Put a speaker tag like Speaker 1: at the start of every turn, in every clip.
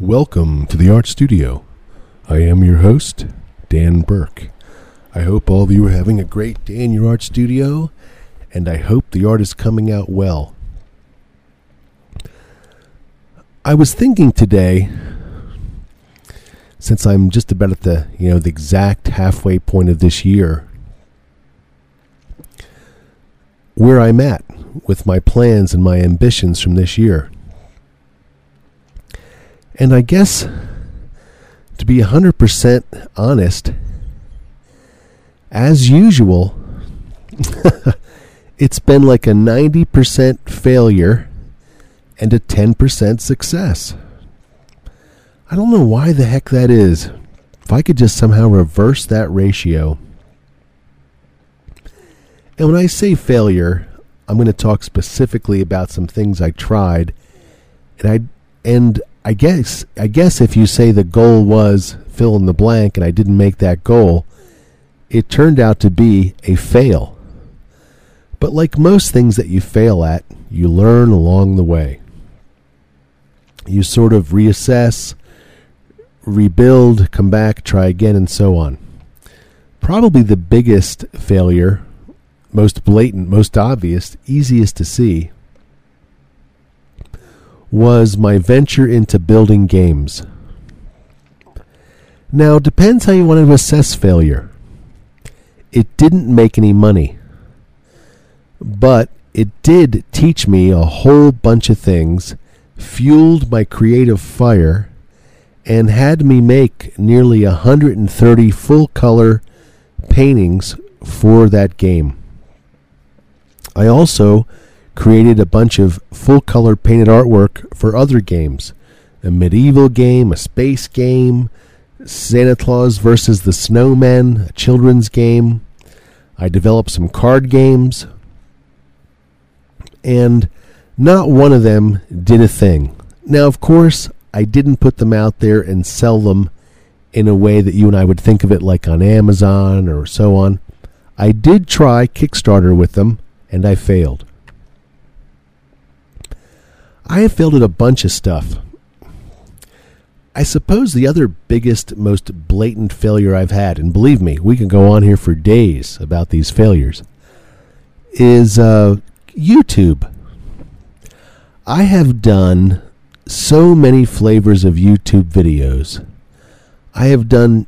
Speaker 1: Welcome to the Art Studio. I am your host, Dan Burke. I hope all of you are having a great day in your art studio, and I hope the art is coming out well. I was thinking today, since I'm just about at the you know the exact halfway point of this year, where I'm at with my plans and my ambitions from this year. And I guess, to be 100% honest, as usual, it's been like a 90% failure and a 10% success. I don't know why the heck that is. If I could just somehow reverse that ratio. And when I say failure, I'm going to talk specifically about some things I tried and I and I guess I guess if you say the goal was fill in the blank and I didn't make that goal, it turned out to be a fail. But like most things that you fail at, you learn along the way. You sort of reassess, rebuild, come back, try again, and so on. Probably the biggest failure, most blatant, most obvious, easiest to see, was my venture into building games. Now, depends how you want to assess failure. It didn't make any money, but it did teach me a whole bunch of things, fueled my creative fire, and had me make nearly 130 full color paintings for that game. I also created a bunch of full color painted artwork for other games a medieval game, a space game, Santa Claus versus the Snowmen, a children's game. I developed some card games, and not one of them did a thing. Now, of course, I didn't put them out there and sell them in a way that you and I would think of it like on Amazon or so on. I did try Kickstarter with them, and I failed. I have failed at a bunch of stuff. I suppose the other biggest, most blatant failure I've had, and believe me, we can go on here for days about these failures, is uh, YouTube. I have done so many flavors of YouTube videos. I have done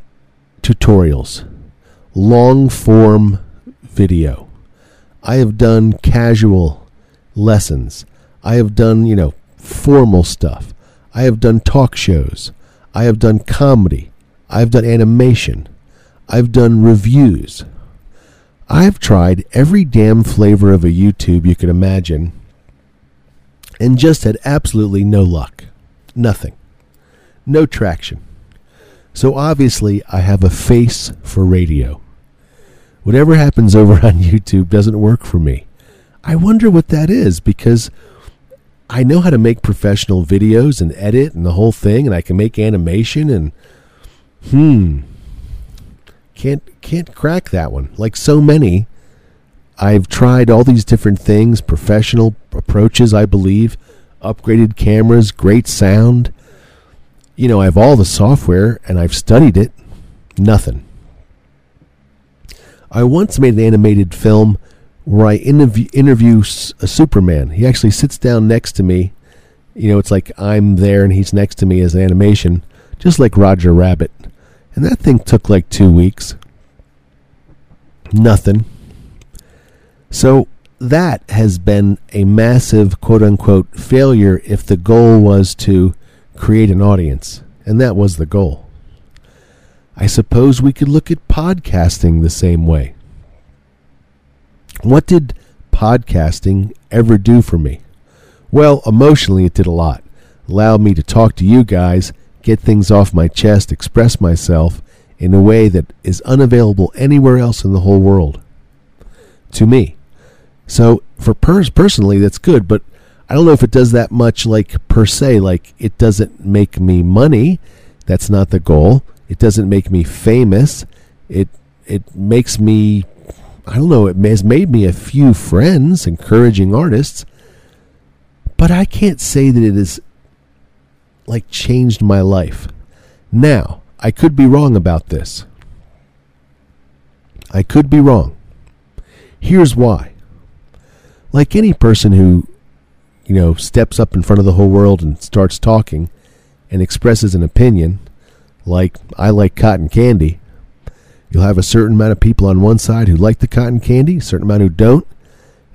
Speaker 1: tutorials, long form video. I have done casual lessons. I have done, you know, formal stuff. I have done talk shows. I have done comedy. I've done animation. I've done reviews. I've tried every damn flavor of a YouTube you could imagine and just had absolutely no luck. Nothing. No traction. So obviously, I have a face for radio. Whatever happens over on YouTube doesn't work for me. I wonder what that is because I know how to make professional videos and edit and the whole thing, and I can make animation and hmm, can't can't crack that one. Like so many, I've tried all these different things, professional approaches, I believe, upgraded cameras, great sound. You know, I have all the software and I've studied it. Nothing. I once made an animated film where I interview, interview Superman. He actually sits down next to me. You know, it's like I'm there and he's next to me as an animation, just like Roger Rabbit. And that thing took like two weeks. Nothing. So that has been a massive quote unquote failure if the goal was to create an audience. And that was the goal. I suppose we could look at podcasting the same way. What did podcasting ever do for me? Well, emotionally, it did a lot. Allowed me to talk to you guys, get things off my chest, express myself in a way that is unavailable anywhere else in the whole world to me. So for pers- personally, that's good, but I don't know if it does that much, like per se. Like it doesn't make me money. That's not the goal. It doesn't make me famous. It it makes me I don't know, it has made me a few friends, encouraging artists, but I can't say that it has like changed my life. Now, I could be wrong about this. I could be wrong. Here's why. Like any person who, you know, steps up in front of the whole world and starts talking and expresses an opinion, like I like cotton candy, You'll have a certain amount of people on one side who like the cotton candy, a certain amount who don't,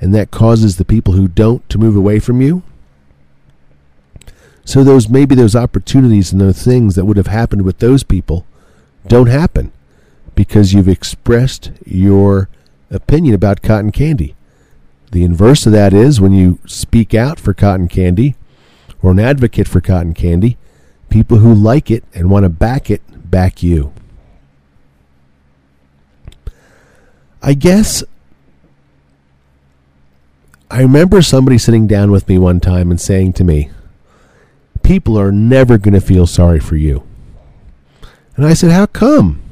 Speaker 1: and that causes the people who don't to move away from you. So those maybe those opportunities and those things that would have happened with those people don't happen because you've expressed your opinion about cotton candy. The inverse of that is when you speak out for cotton candy or an advocate for cotton candy, people who like it and want to back it back you. I guess I remember somebody sitting down with me one time and saying to me, People are never going to feel sorry for you. And I said, How come?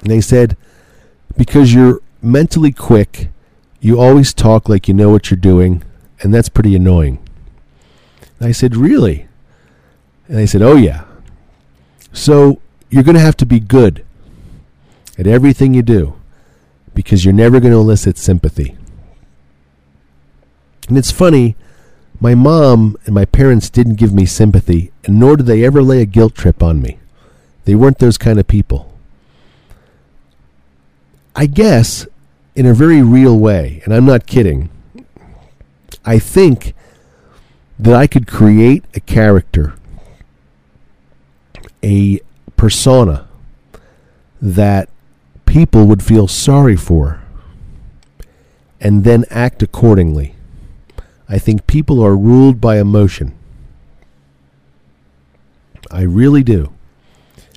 Speaker 1: And they said, Because you're mentally quick, you always talk like you know what you're doing, and that's pretty annoying. And I said, Really? And they said, Oh, yeah. So you're going to have to be good at everything you do because you're never going to elicit sympathy. And it's funny, my mom and my parents didn't give me sympathy, and nor did they ever lay a guilt trip on me. They weren't those kind of people. I guess, in a very real way, and I'm not kidding, I think that I could create a character, a persona that people would feel sorry for and then act accordingly. I think people are ruled by emotion. I really do.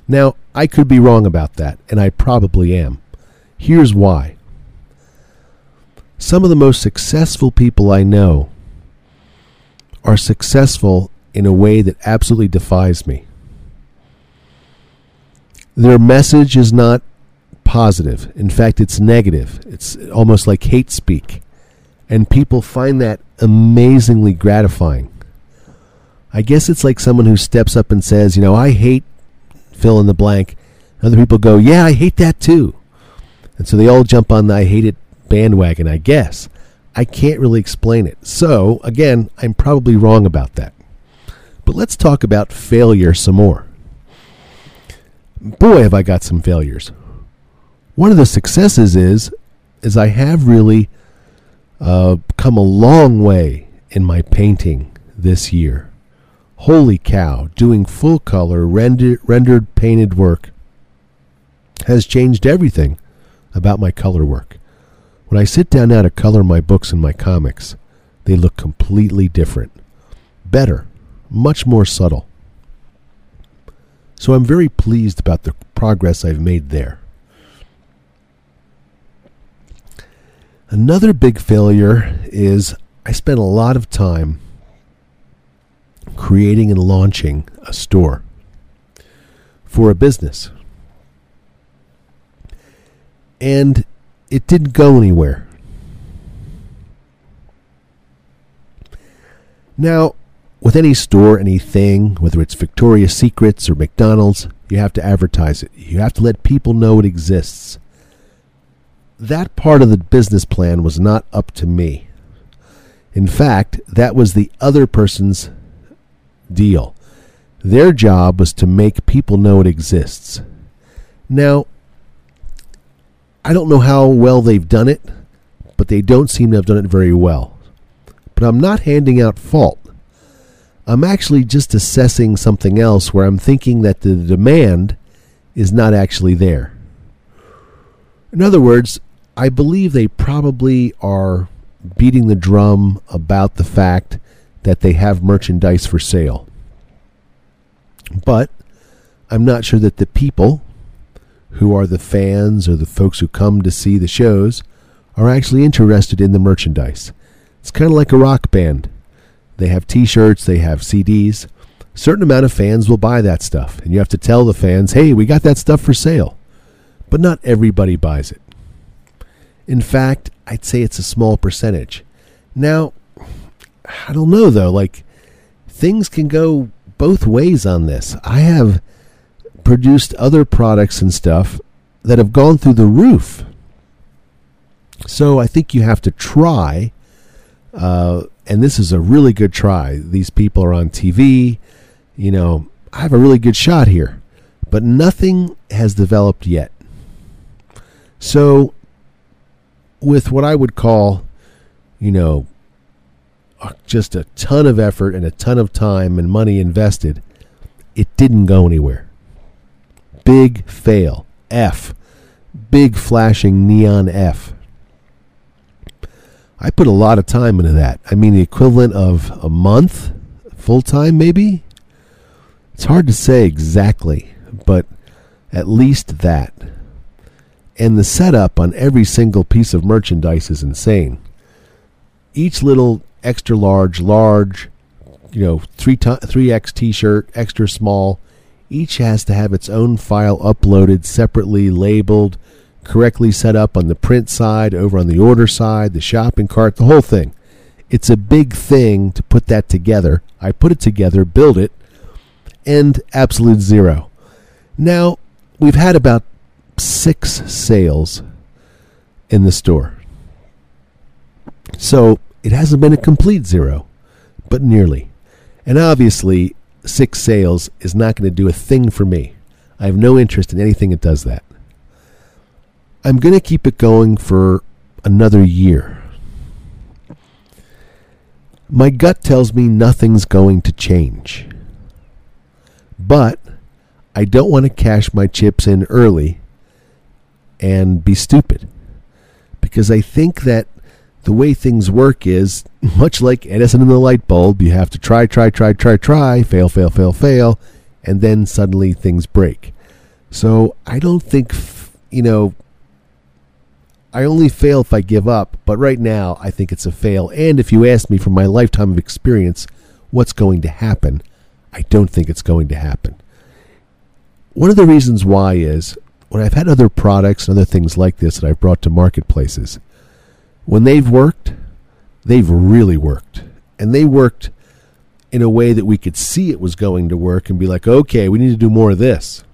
Speaker 1: Now, I could be wrong about that, and I probably am. Here's why. Some of the most successful people I know are successful in a way that absolutely defies me. Their message is not positive. In fact, it's negative. It's almost like hate speak. And people find that amazingly gratifying. I guess it's like someone who steps up and says, you know, I hate fill in the blank. Other people go, yeah, I hate that too. And so they all jump on the I hate it bandwagon, I guess. I can't really explain it. So, again, I'm probably wrong about that. But let's talk about failure some more. Boy, have I got some failures one of the successes is is I have really uh, come a long way in my painting this year. Holy cow! Doing full color render, rendered painted work has changed everything about my color work. When I sit down now to color my books and my comics, they look completely different, better, much more subtle. So I'm very pleased about the progress I've made there. Another big failure is I spent a lot of time creating and launching a store for a business. And it didn't go anywhere. Now, with any store, anything, whether it's Victoria's Secrets or McDonald's, you have to advertise it. You have to let people know it exists that part of the business plan was not up to me. In fact, that was the other person's deal. Their job was to make people know it exists. Now, I don't know how well they've done it, but they don't seem to have done it very well. But I'm not handing out fault. I'm actually just assessing something else where I'm thinking that the demand is not actually there. In other words, I believe they probably are beating the drum about the fact that they have merchandise for sale. But I'm not sure that the people who are the fans or the folks who come to see the shows are actually interested in the merchandise. It's kind of like a rock band. They have t-shirts, they have CDs. A certain amount of fans will buy that stuff, and you have to tell the fans, "Hey, we got that stuff for sale." But not everybody buys it. In fact, I'd say it's a small percentage. Now, I don't know though, like things can go both ways on this. I have produced other products and stuff that have gone through the roof. So I think you have to try, uh, and this is a really good try. These people are on TV. You know, I have a really good shot here, but nothing has developed yet. So, with what I would call, you know, just a ton of effort and a ton of time and money invested, it didn't go anywhere. Big fail. F. Big flashing neon F. I put a lot of time into that. I mean, the equivalent of a month full time, maybe? It's hard to say exactly, but at least that. And the setup on every single piece of merchandise is insane. Each little extra large, large, you know, 3 3x t-shirt, extra small, each has to have its own file uploaded separately labeled, correctly set up on the print side, over on the order side, the shopping cart, the whole thing. It's a big thing to put that together. I put it together, build it, and absolute zero. Now, we've had about six sales in the store. So it hasn't been a complete zero, but nearly. And obviously, six sales is not going to do a thing for me. I have no interest in anything that does that. I'm going to keep it going for another year. My gut tells me nothing's going to change. But I don't want to cash my chips in early and be stupid. Because I think that the way things work is much like Edison and the light bulb, you have to try, try, try, try, try, fail, fail, fail, fail, and then suddenly things break. So I don't think, you know, I only fail if I give up, but right now I think it's a fail. And if you ask me from my lifetime of experience what's going to happen, I don't think it's going to happen. One of the reasons why is when I've had other products and other things like this that I've brought to marketplaces, when they've worked, they've really worked. And they worked in a way that we could see it was going to work and be like, okay, we need to do more of this.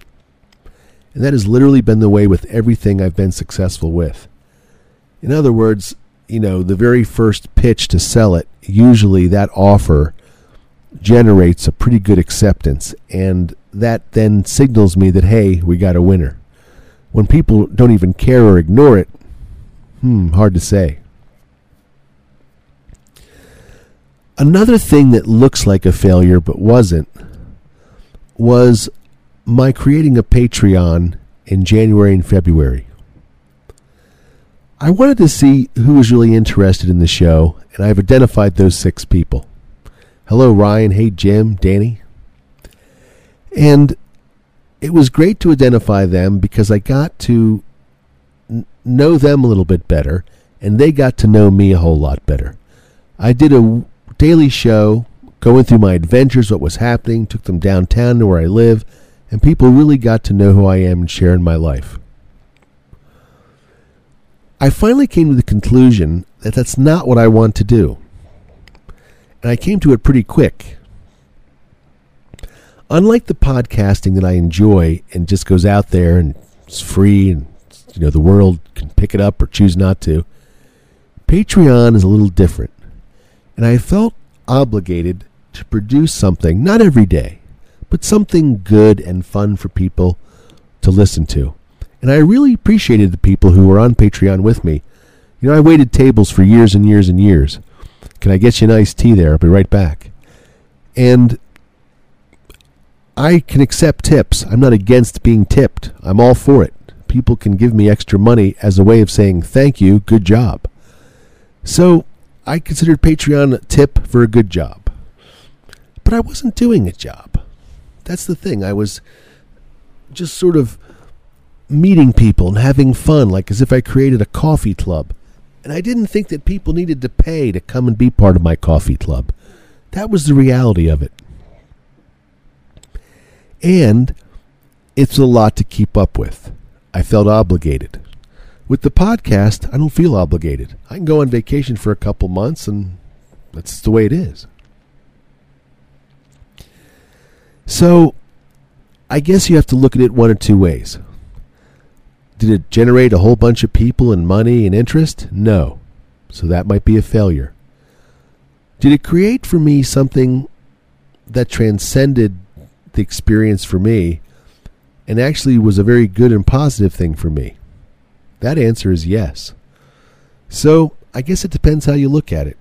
Speaker 1: And that has literally been the way with everything I've been successful with. In other words, you know, the very first pitch to sell it, usually that offer generates a pretty good acceptance. And that then signals me that, hey, we got a winner. When people don't even care or ignore it, Hmm, hard to say. Another thing that looks like a failure but wasn't was my creating a Patreon in January and February. I wanted to see who was really interested in the show, and I've identified those six people. Hello, Ryan. Hey, Jim, Danny. And it was great to identify them because I got to know them a little bit better, and they got to know me a whole lot better. I did a daily show going through my adventures, what was happening, took them downtown to where I live, and people really got to know who I am and share in my life. I finally came to the conclusion that that's not what I want to do. And I came to it pretty quick. Unlike the podcasting that I enjoy and just goes out there and it's free and you know the world can pick it up or choose not to. Patreon is a little different, and I felt obligated to produce something not every day, but something good and fun for people to listen to. And I really appreciated the people who were on Patreon with me. You know, I waited tables for years and years and years. Can I get you an iced tea there? I'll be right back. And I can accept tips. I'm not against being tipped. I'm all for it people can give me extra money as a way of saying thank you, good job. So I considered Patreon a tip for a good job. but I wasn't doing a job. That's the thing. I was just sort of meeting people and having fun, like as if I created a coffee club. And I didn't think that people needed to pay to come and be part of my coffee club. That was the reality of it. And it's a lot to keep up with. I felt obligated. With the podcast, I don't feel obligated. I can go on vacation for a couple months, and that's the way it is. So, I guess you have to look at it one or two ways. Did it generate a whole bunch of people and money and interest? No. So that might be a failure. Did it create for me something that transcended the experience for me and actually was a very good and positive thing for me? That answer is yes. So I guess it depends how you look at it.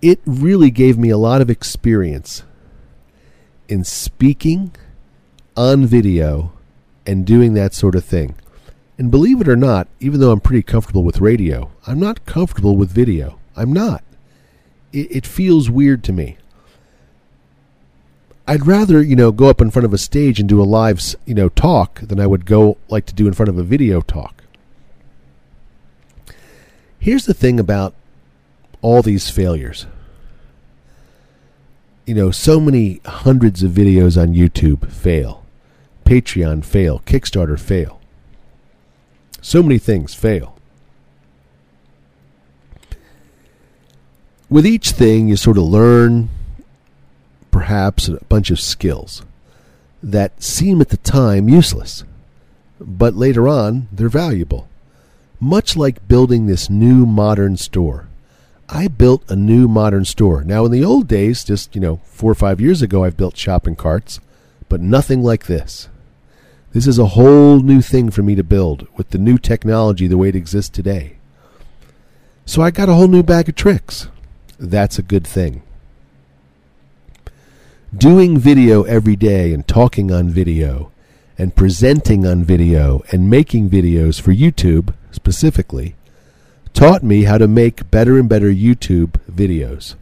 Speaker 1: It really gave me a lot of experience in speaking on video and doing that sort of thing. And believe it or not, even though I'm pretty comfortable with radio, I'm not comfortable with video. I'm not. It, it, feels weird to me. I'd rather, you know, go up in front of a stage and do a live, you know, talk than I would go like to do in front of a video talk. Here's the thing about all these failures. You know, so many hundreds of videos on YouTube fail. Patreon fail, Kickstarter fail. So many things fail. With each thing, you sort of learn perhaps a bunch of skills that seem at the time useless, but later on they're valuable. Much like building this new modern store. I built a new modern store. Now, in the old days, just, you know, four or five years ago, I've built shopping carts, but nothing like this. This is a whole new thing for me to build with the new technology the way it exists today. So I got a whole new bag of tricks. That's a good thing. Doing video every day and talking on video and presenting on video and making videos for YouTube specifically taught me how to make better and better YouTube videos.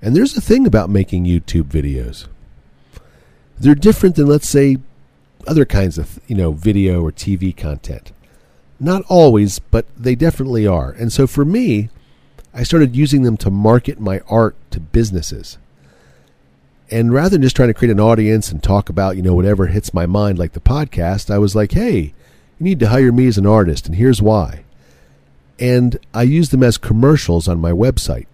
Speaker 1: And there's a thing about making YouTube videos. They're different than, let's say, other kinds of you know video or TV content. Not always, but they definitely are. And so for me, I started using them to market my art to businesses. And rather than just trying to create an audience and talk about, you know, whatever hits my mind like the podcast, I was like, "Hey, you need to hire me as an artist and here's why." And I use them as commercials on my website.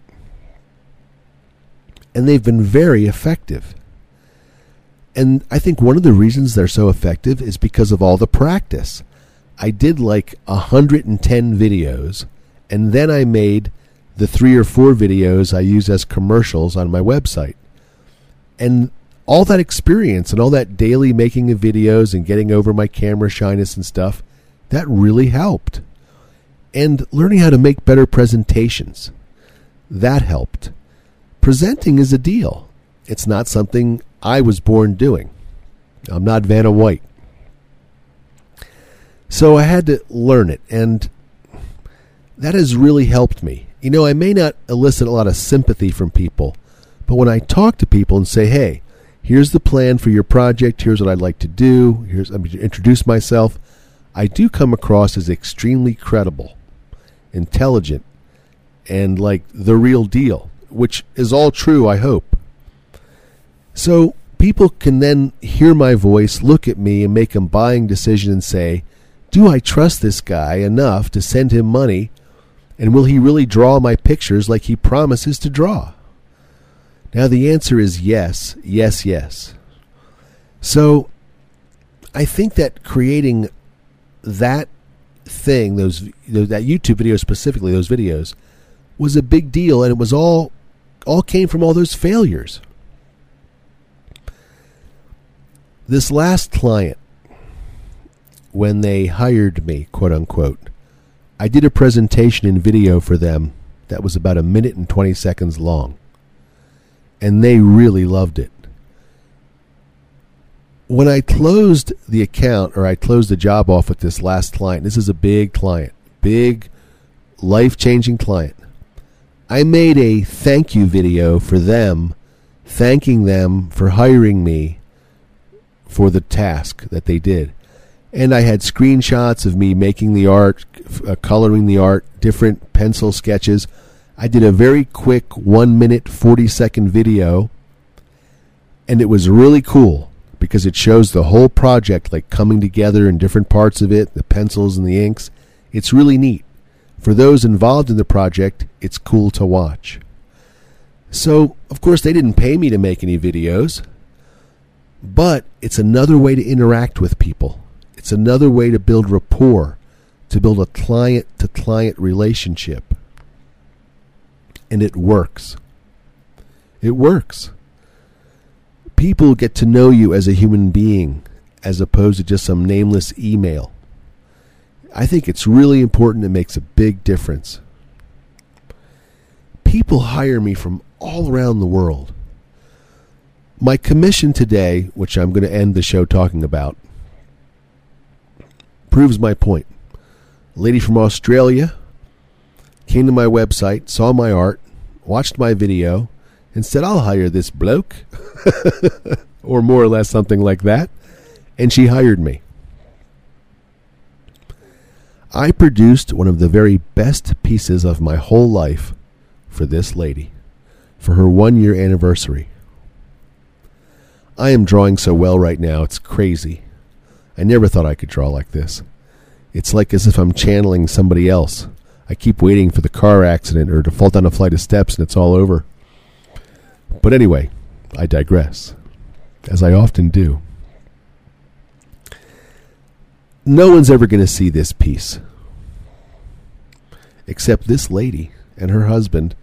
Speaker 1: And they've been very effective. And I think one of the reasons they're so effective is because of all the practice. I did like 110 videos, and then I made the three or four videos I use as commercials on my website. And all that experience and all that daily making of videos and getting over my camera shyness and stuff, that really helped. And learning how to make better presentations, that helped. Presenting is a deal. It's not something I was born doing. I'm not Vanna White. So I had to learn it, and that has really helped me. You know, I may not elicit a lot of sympathy from people, but when I talk to people and say, hey, here's the plan for your project, here's what I'd like to do, here's I'm going to introduce myself, I do come across as extremely credible, intelligent, and like the real deal, which is all true, I hope. So people can then hear my voice, look at me, and make a buying decision and say, Do I trust this guy enough to send him money? And will he really draw my pictures like he promises to draw? Now, the answer is yes, yes, yes. So, I think that creating that thing, those that YouTube video specifically, those videos, was a big deal, and it was all all came from all those failures. This last client, when they hired me, quote unquote, I did a presentation in video for them that was about a minute and 20 seconds long. And they really loved it. When I closed the account or I closed the job off with this last client, this is a big client, big life changing client. I made a thank you video for them, thanking them for hiring me for the task that they did. And I had screenshots of me making the art, uh, coloring the art, different pencil sketches. I did a very quick 1 minute 40 second video and it was really cool because it shows the whole project like coming together in different parts of it, the pencils and the inks. It's really neat. For those involved in the project, it's cool to watch. So, of course, they didn't pay me to make any videos, but it's another way to interact with people. It's another way to build rapport, to build a client to client relationship. And it works. It works. People get to know you as a human being as opposed to just some nameless email. I think it's really important. It makes a big difference. People hire me from all around the world. My commission today, which I'm going to end the show talking about, proves my point. A lady from Australia came to my website, saw my art, watched my video, and said, I'll hire this bloke. or more or less something like that. And she hired me. I produced one of the very best pieces of my whole life for this lady for her one year anniversary. I am drawing so well right now, it's crazy. I never thought I could draw like this. It's like as if I'm channeling somebody else. I keep waiting for the car accident or to fall down a flight of steps and it's all over. But anyway, I digress, as I often do no one's ever going to see this piece except this lady and her husband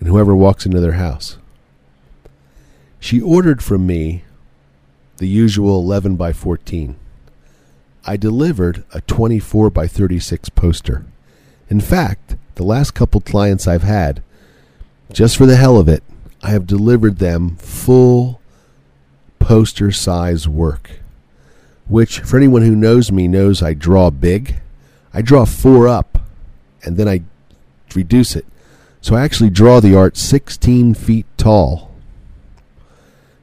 Speaker 1: and whoever walks into their house. She ordered from me the usual 11 by 14. I delivered a 24 by 36 poster. In fact, the last couple clients I've had, just for the hell of it, I have delivered them full poster size work which for anyone who knows me knows I draw big. I draw four up and then I reduce it. So I actually draw the art 16 feet tall.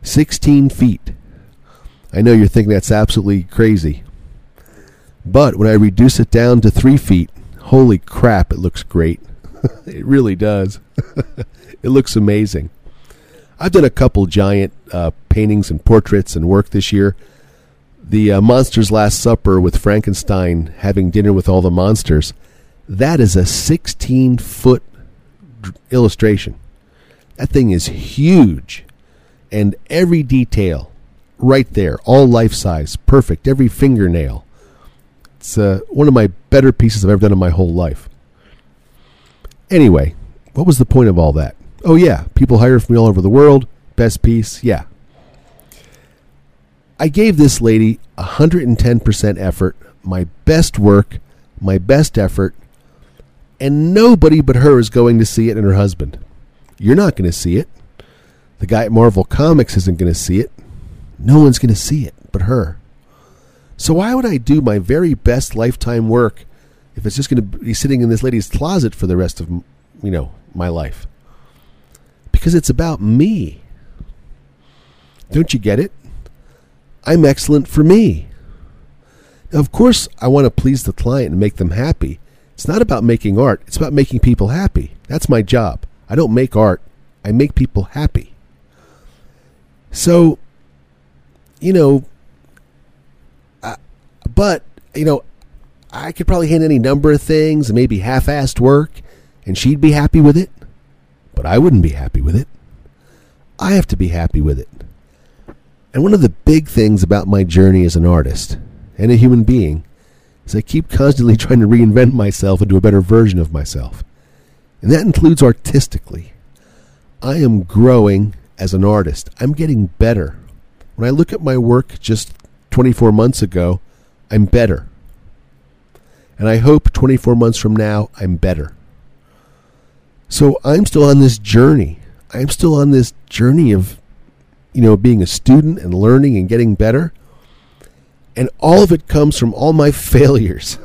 Speaker 1: 16 feet. I know you're thinking that's absolutely crazy. But when I reduce it down to three feet, holy crap, it looks great. it really does. it looks amazing. I've done a couple giant uh, paintings and portraits and work this year the uh, Monsters Last Supper with Frankenstein having dinner with all the monsters, that is a 16 foot illustration. That thing is huge. And every detail right there, all life size, perfect, every fingernail. It's uh, one of my better pieces I've ever done in my whole life. Anyway, what was the point of all that? Oh, yeah, people hire from me all over the world. Best piece, yeah, I gave this lady 110% effort, my best work, my best effort, and nobody but her is going to see it and her husband. You're not going to see it. The guy at Marvel Comics isn't going to see it. No one's going to see it but her. So why would I do my very best lifetime work if it's just going to be sitting in this lady's closet for the rest of you know my life? Because it's about me. Don't you get it? I'm excellent for me. Now, of course, I want to please the client and make them happy. It's not about making art, it's about making people happy. That's my job. I don't make art, I make people happy. So, you know, but, you know, I could probably hand any number of things maybe half assed work, and she'd be happy with it, but I wouldn't be happy with it. I have to be happy with it. And one of the big things about my journey as an artist and a human being is I keep constantly trying to reinvent myself into a better version of myself. And that includes artistically. I am growing as an artist. I'm getting better. When I look at my work just 24 months ago, I'm better. And I hope 24 months from now, I'm better. So I'm still on this journey. I'm still on this journey of you know, being a student and learning and getting better. And all of it comes from all my failures,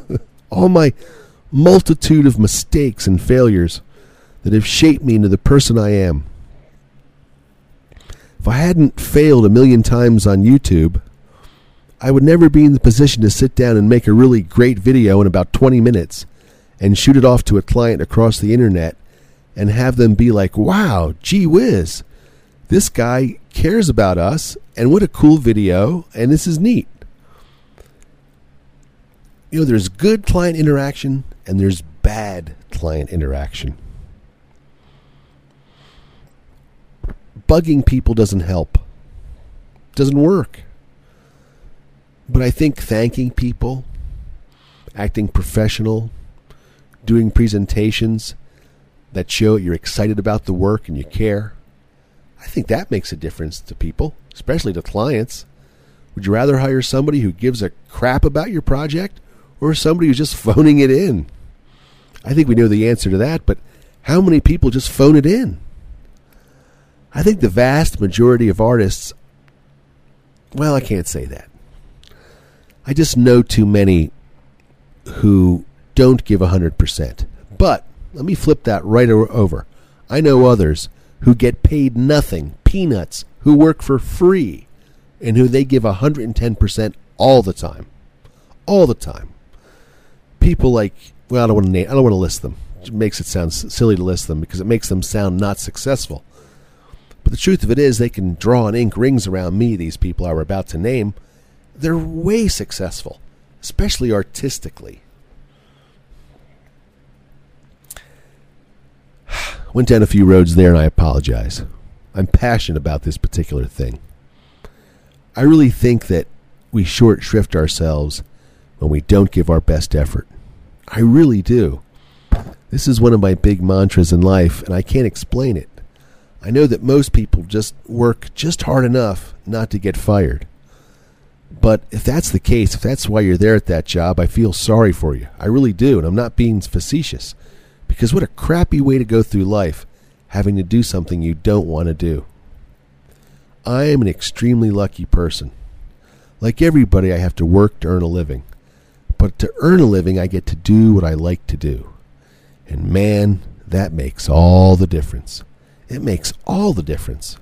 Speaker 1: all my multitude of mistakes and failures that have shaped me into the person I am. If I hadn't failed a million times on YouTube, I would never be in the position to sit down and make a really great video in about 20 minutes and shoot it off to a client across the internet and have them be like, wow, gee whiz, this guy cares about us and what a cool video and this is neat. You know, there's good client interaction and there's bad client interaction. Bugging people doesn't help. Doesn't work. But I think thanking people, acting professional, doing presentations that show you're excited about the work and you care, I think that makes a difference to people, especially to clients. Would you rather hire somebody who gives a crap about your project or somebody who's just phoning it in? I think we know the answer to that, but how many people just phone it in? I think the vast majority of artists, well, I can't say that. I just know too many who don't give 100%. But let me flip that right over. I know others who get paid nothing, peanuts, who work for free, and who they give 110% all the time. All the time. People like, well, I don't want to name, I don't want to list them. It makes it sound silly to list them because it makes them sound not successful. But the truth of it is, they can draw and ink rings around me, these people I were about to name. They're way successful, especially artistically. Went down a few roads there and I apologize. I'm passionate about this particular thing. I really think that we short shrift ourselves when we don't give our best effort. I really do. This is one of my big mantras in life, and I can't explain it. I know that most people just work just hard enough not to get fired. But if that's the case, if that's why you're there at that job, I feel sorry for you. I really do, and I'm not being facetious. Because what a crappy way to go through life, having to do something you don't want to do. I am an extremely lucky person. Like everybody, I have to work to earn a living. But to earn a living, I get to do what I like to do. And man, that makes all the difference. It makes all the difference.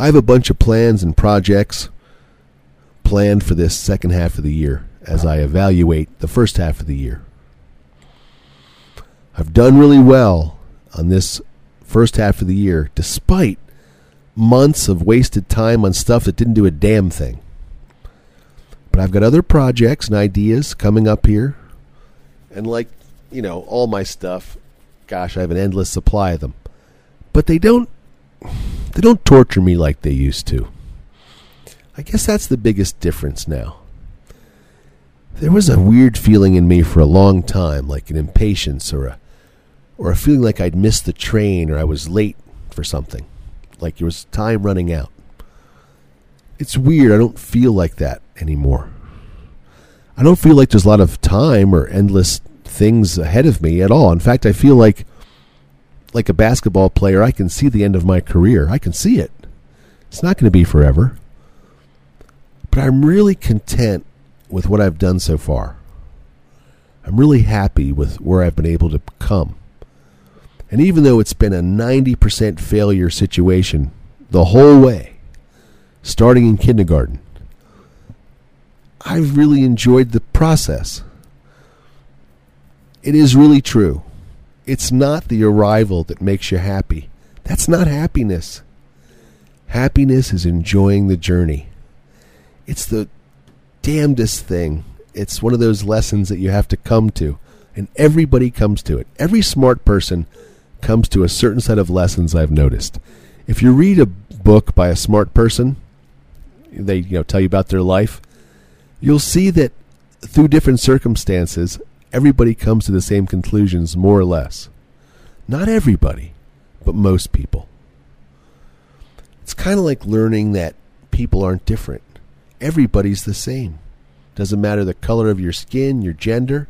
Speaker 1: I have a bunch of plans and projects planned for this second half of the year as I evaluate the first half of the year. I've done really well on this first half of the year despite months of wasted time on stuff that didn't do a damn thing. But I've got other projects and ideas coming up here. And like, you know, all my stuff, gosh, I have an endless supply of them. But they don't they don't torture me like they used to. I guess that's the biggest difference now. There was a weird feeling in me for a long time, like an impatience or a or a feeling like I'd missed the train or I was late for something, like there was time running out. It's weird. I don't feel like that anymore. I don't feel like there's a lot of time or endless things ahead of me at all. In fact, I feel like like a basketball player, I can see the end of my career. I can see it. It's not going to be forever. But I'm really content with what I've done so far. I'm really happy with where I've been able to come. And even though it's been a 90% failure situation the whole way, starting in kindergarten, I've really enjoyed the process. It is really true. It's not the arrival that makes you happy. That's not happiness. Happiness is enjoying the journey. It's the damnedest thing. It's one of those lessons that you have to come to, and everybody comes to it. Every smart person comes to a certain set of lessons I've noticed. If you read a book by a smart person, they you know tell you about their life, you'll see that through different circumstances, everybody comes to the same conclusions, more or less. Not everybody, but most people. It's kind of like learning that people aren't different. Everybody's the same. Doesn't matter the color of your skin, your gender,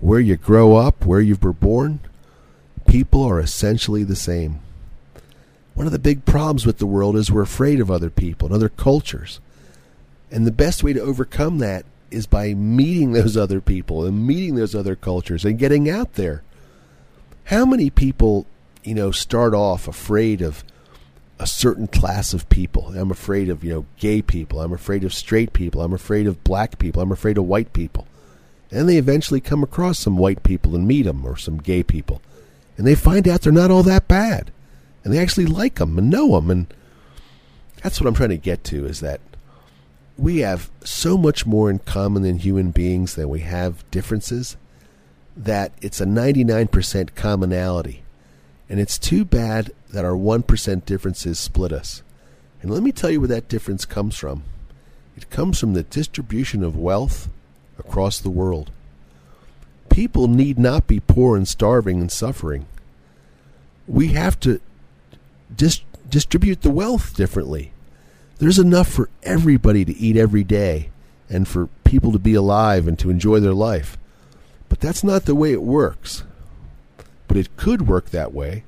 Speaker 1: where you grow up, where you were born. People are essentially the same. One of the big problems with the world is we're afraid of other people and other cultures. And the best way to overcome that is by meeting those other people and meeting those other cultures and getting out there, How many people, you know, start off afraid of a certain class of people? I'm afraid of, you know, gay people. I'm afraid of straight people. I'm afraid of black people. I'm afraid of white people. And they eventually come across some white people and meet them or some gay people. And they find out they're not all that bad. And they actually like them and know them. And that's what I'm trying to get to is that we have so much more in common than human beings than we have differences that it's a 99% commonality. And it's too bad that our 1% differences split us. And let me tell you where that difference comes from. It comes from the distribution of wealth across the world. People need not be poor and starving and suffering. We have to dis- distribute the wealth differently. There's enough for everybody to eat every day and for people to be alive and to enjoy their life. But that's not the way it works. But it could work that way.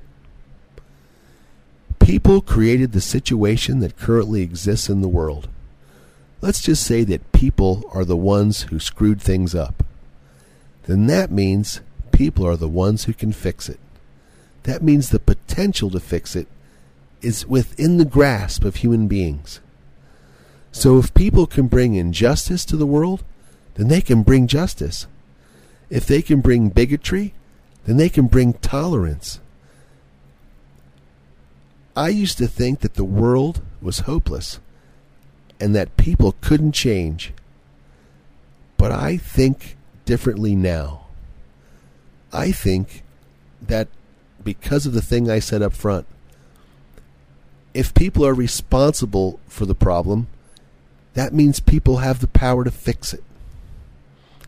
Speaker 1: People created the situation that currently exists in the world. Let's just say that people are the ones who screwed things up. Then that means people are the ones who can fix it. That means the potential to fix it is within the grasp of human beings. So if people can bring injustice to the world, then they can bring justice. If they can bring bigotry, then they can bring tolerance. I used to think that the world was hopeless and that people couldn't change. But I think differently now. I think that because of the thing I said up front, if people are responsible for the problem, that means people have the power to fix it.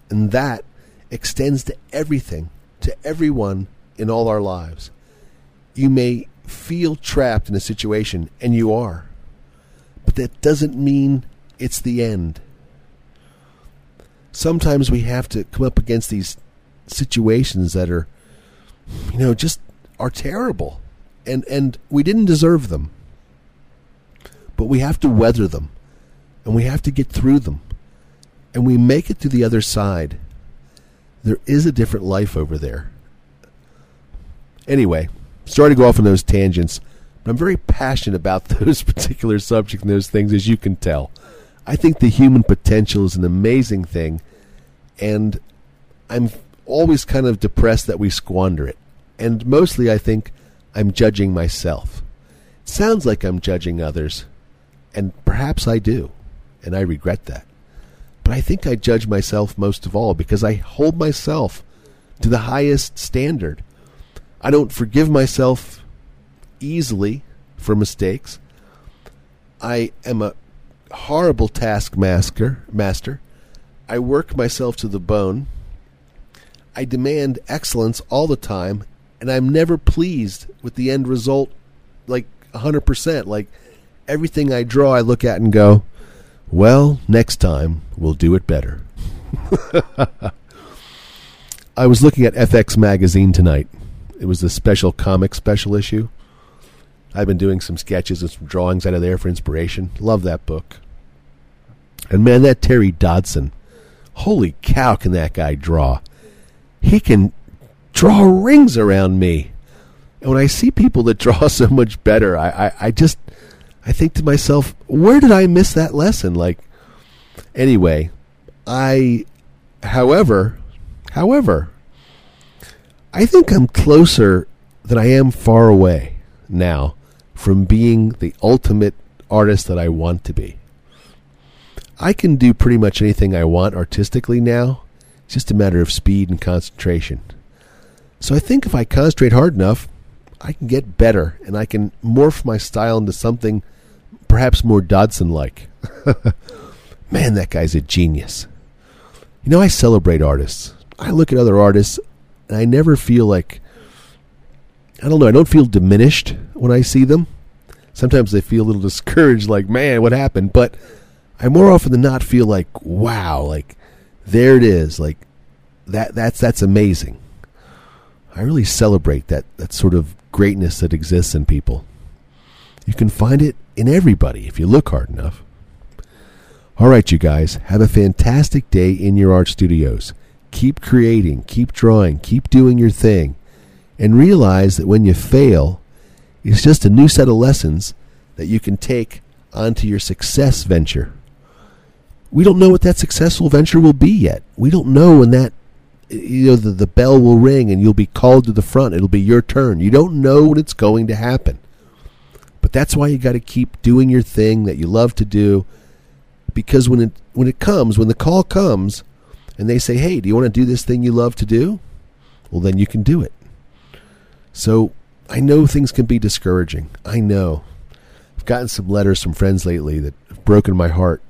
Speaker 1: And that extends to everything, to everyone in all our lives. You may feel trapped in a situation, and you are, but that doesn't mean it's the end. Sometimes we have to come up against these situations that are, you know, just are terrible, and and we didn't deserve them, but we have to weather them, and we have to get through them, and we make it to the other side there is a different life over there. Anyway, sorry to go off on those tangents, but I'm very passionate about those particular subjects and those things, as you can tell. I think the human potential is an amazing thing, and I'm always kind of depressed that we squander it. And mostly, I think I'm judging myself. Sounds like I'm judging others, and perhaps I do, and I regret that. But I think I judge myself most of all because I hold myself to the highest standard. I don't forgive myself easily for mistakes. I am a horrible taskmaster. Master. I work myself to the bone. I demand excellence all the time, and I'm never pleased with the end result like 100%. Like everything I draw, I look at and go, well, next time we'll do it better. I was looking at FX Magazine tonight. It was the special comic special issue. I've been doing some sketches and some drawings out of there for inspiration. Love that book. And man, that Terry Dodson, holy cow, can that guy draw? He can draw rings around me. And when I see people that draw so much better, I, I, I just I think to myself, where did I miss that lesson? Like, anyway, I, however, however, I think I'm closer than I am far away now from being the ultimate artist that I want to be. I can do pretty much anything I want artistically now. It's just a matter of speed and concentration. So I think if I concentrate hard enough, I can get better and I can morph my style into something perhaps more Dodson like. Man, that guy's a genius. You know, I celebrate artists. I look at other artists and I never feel like I don't know, I don't feel diminished when I see them. Sometimes I feel a little discouraged, like, man, what happened? But I more often than not feel like, wow, like there it is. Like that that's that's amazing. I really celebrate that that sort of greatness that exists in people. You can find it in everybody if you look hard enough. All right, you guys, have a fantastic day in your art studios. Keep creating, keep drawing, keep doing your thing. and realize that when you fail, it's just a new set of lessons that you can take onto your success venture. We don't know what that successful venture will be yet. We don't know when that you know the, the bell will ring and you'll be called to the front. It'll be your turn. You don't know when it's going to happen. That's why you got to keep doing your thing that you love to do because when it when it comes, when the call comes and they say, "Hey, do you want to do this thing you love to do?" Well, then you can do it. So, I know things can be discouraging. I know. I've gotten some letters from friends lately that have broken my heart.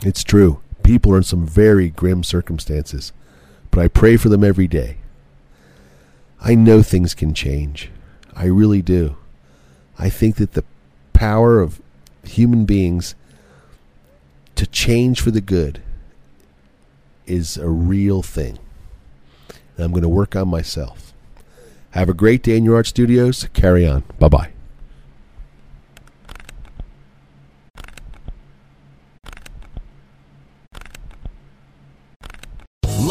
Speaker 1: It's true. People are in some very grim circumstances, but I pray for them every day. I know things can change. I really do. I think that the power of human beings to change for the good is a real thing. And I'm going to work on myself. Have a great day in your art studios. Carry on. Bye bye.